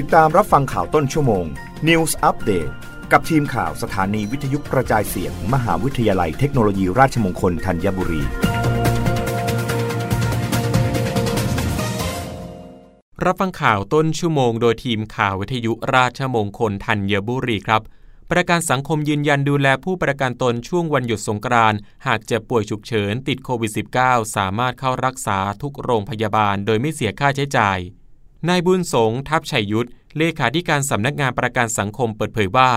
ติดตามรับฟังข่าวต้นชั่วโมง News Update กับทีมข่าวสถานีวิทยุกระจายเสียง มหาวิทยาลัยเทคโนโลยีราชมงคลธัญบุรี รับฟังข่าวต้นชั่วโมง โดยทีมข่าววิทยุราชมงคลธัญบุรีครับ ประกันสังคมยืนยันดูแลผู้ประกันตนช่วงวันหยุดสงกรานต์หากเจ็บป่วยฉุกเฉินติดโควิด -19 สามารถเข้ารักษาทุกโรงพยาบาล โดยไม่เสียค่าใช้จ่าย นายบุญสงทัพชัยยุทธเลขาธิการสำนักงานประกันสังคมเปิดเผยว่า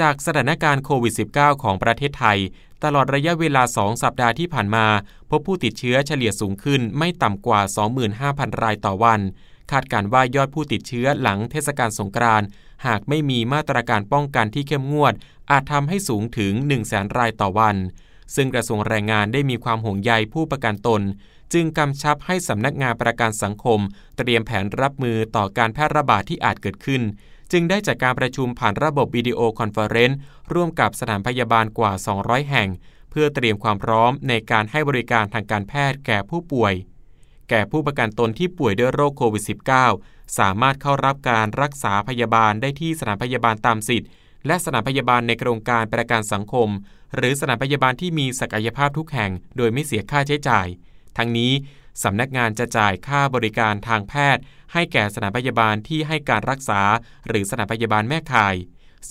จากสถานการณ์โควิด -19 ของประเทศไทย ตลอดระยะเวลา 2 สัปดาห์ที่ผ่านมา พบผู้ติดเชื้อเฉลี่ยสูงขึ้นไม่ต่ำกว่า 25,000 รายต่อวัน คาดการว่ายอดผู้ติดเชื้อหลังเทศกาลสงกรานต์หากไม่มีมาตรการป้องกันที่เข้มงวด อาจทำให้สูงถึง 1 0 0 0 0แสนรายต่อวัน ซึ่งกระทรวงแรงงานได้มีความห่วงใยผู้ประกันตน จึงกำชับให้สำนักงานประกันสังคม เตรียมแผนรับมือต่อการแพร่ระบาดที่อาจเกิดขึ้น จึงได้จัดการประชุมผ่านระบบวิดีโอคอนเฟอเรนซ์ร่วมกับสถานพยาบาลกว่า 200 แห่ง เพื่อเตรียมความพร้อมในการให้บริการทางการแพทย์แก่ผู้ป่วย แก่ผู้ประกันตนที่ป่วยด้วยโรคโควิด -19 สามารถเข้ารับการรักษาพยาบาลได้ที่สถานพยาบาลตามสิทธิ์ และสถานพยาบาลในโครงการประกันสังคม หรือสถานพยาบาลที่มีศักยภาพทุกแห่ง โดยไม่เสียค่าใช้จ่าย ทั้งนี้สำนักงานจะจ่ายค่าบริการทางแพทย์ ให้แก่สถานพยาบาลที่ให้การรักษา หรือสถานพยาบาลแม่ข่าย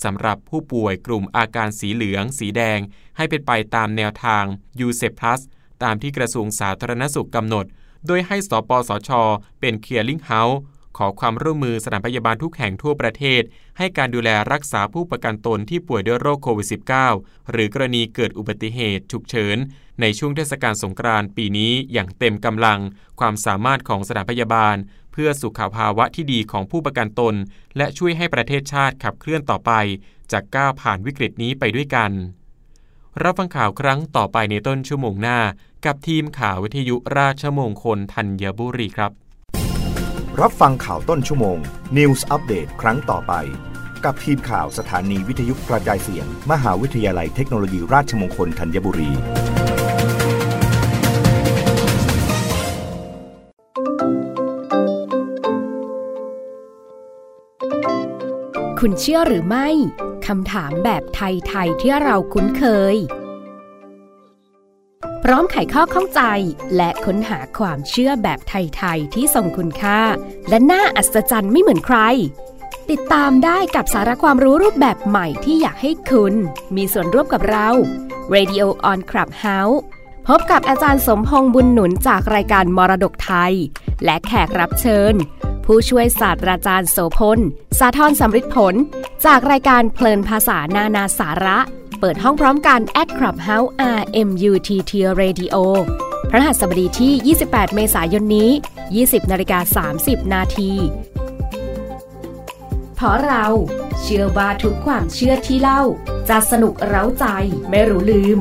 สำหรับผู้ป่วยกลุ่มอาการสีเหลือง สีแดง ให้เป็นไปตามแนวทาง u s e p Plus ตามที่กระทรวงสาธารณสุขกำหนด โดยให้สปสช เป็น Clearing House ขอความร่วมมือสถานพยาบาลทุกแห่งทั่วประเทศ ให้การดูแลรักษาผู้ประกันตนที่ป่วยด้วยโรคโควิด -19 หรือกรณีเกิดอุบัติเหตุฉุกเฉิน ในช่วงเทศกาลสงกรานต์ปีนี้อย่างเต็มกำลัง ความสามารถของสถานพยาบาล เพื่อสุขภาวะที่ดีของผู้ประกันตน และช่วยให้ประเทศชาติขับเคลื่อนต่อไปจากก้าวผ่านวิกฤตนี้ไปด้วยกัน รับฟังข่าวครั้งต่อไปในต้นชั่วโมงหน้า กับทีมข่าววิทยุราชมงคลธัญบุรีครับ รับฟังข่าวต้นชั่วโมง News อัปเดตครั้งต่อไป กับทีมข่าวสถานีวิทยุกระจายเสียง มหาวิทยาลัยเทคโนโลยีราชมงคลธัญบุรี คุณเชื่อหรือไม่คำถามแบบไทย ๆ ที่เราคุ้นเคย พร้อมไขข้อข้องใจ และค้นหาความเชื่อแบบไทย ๆ ที่ทรงคุณค่า และน่าอัศจรรย์ไม่เหมือนใคร ติดตามได้กับสาระความรู้รูปแบบใหม่ที่อยากให้คุณ มีส่วนร่วมกับเรา Radio on Clubhouse พบกับอาจารย์สมพงษ์บุญหนุนจากรายการมรดกไทย และแขกรับเชิญ ผู้ช่วยศาสตราจารย์โสพล สาทรสำริดผล จากรายการเพลินภาษานานาสาระ เปิดห้องพร้อมกัน at Clubhouse RMUTT Radio พระหัสบดีที่ 28 เมษายนนี้ 20นาฬิกา30 นาทีเพราะเราเชื่อว่าทุกความเชื่อที่เล่า จะสนุกเร้าใจไม่รู้ลืม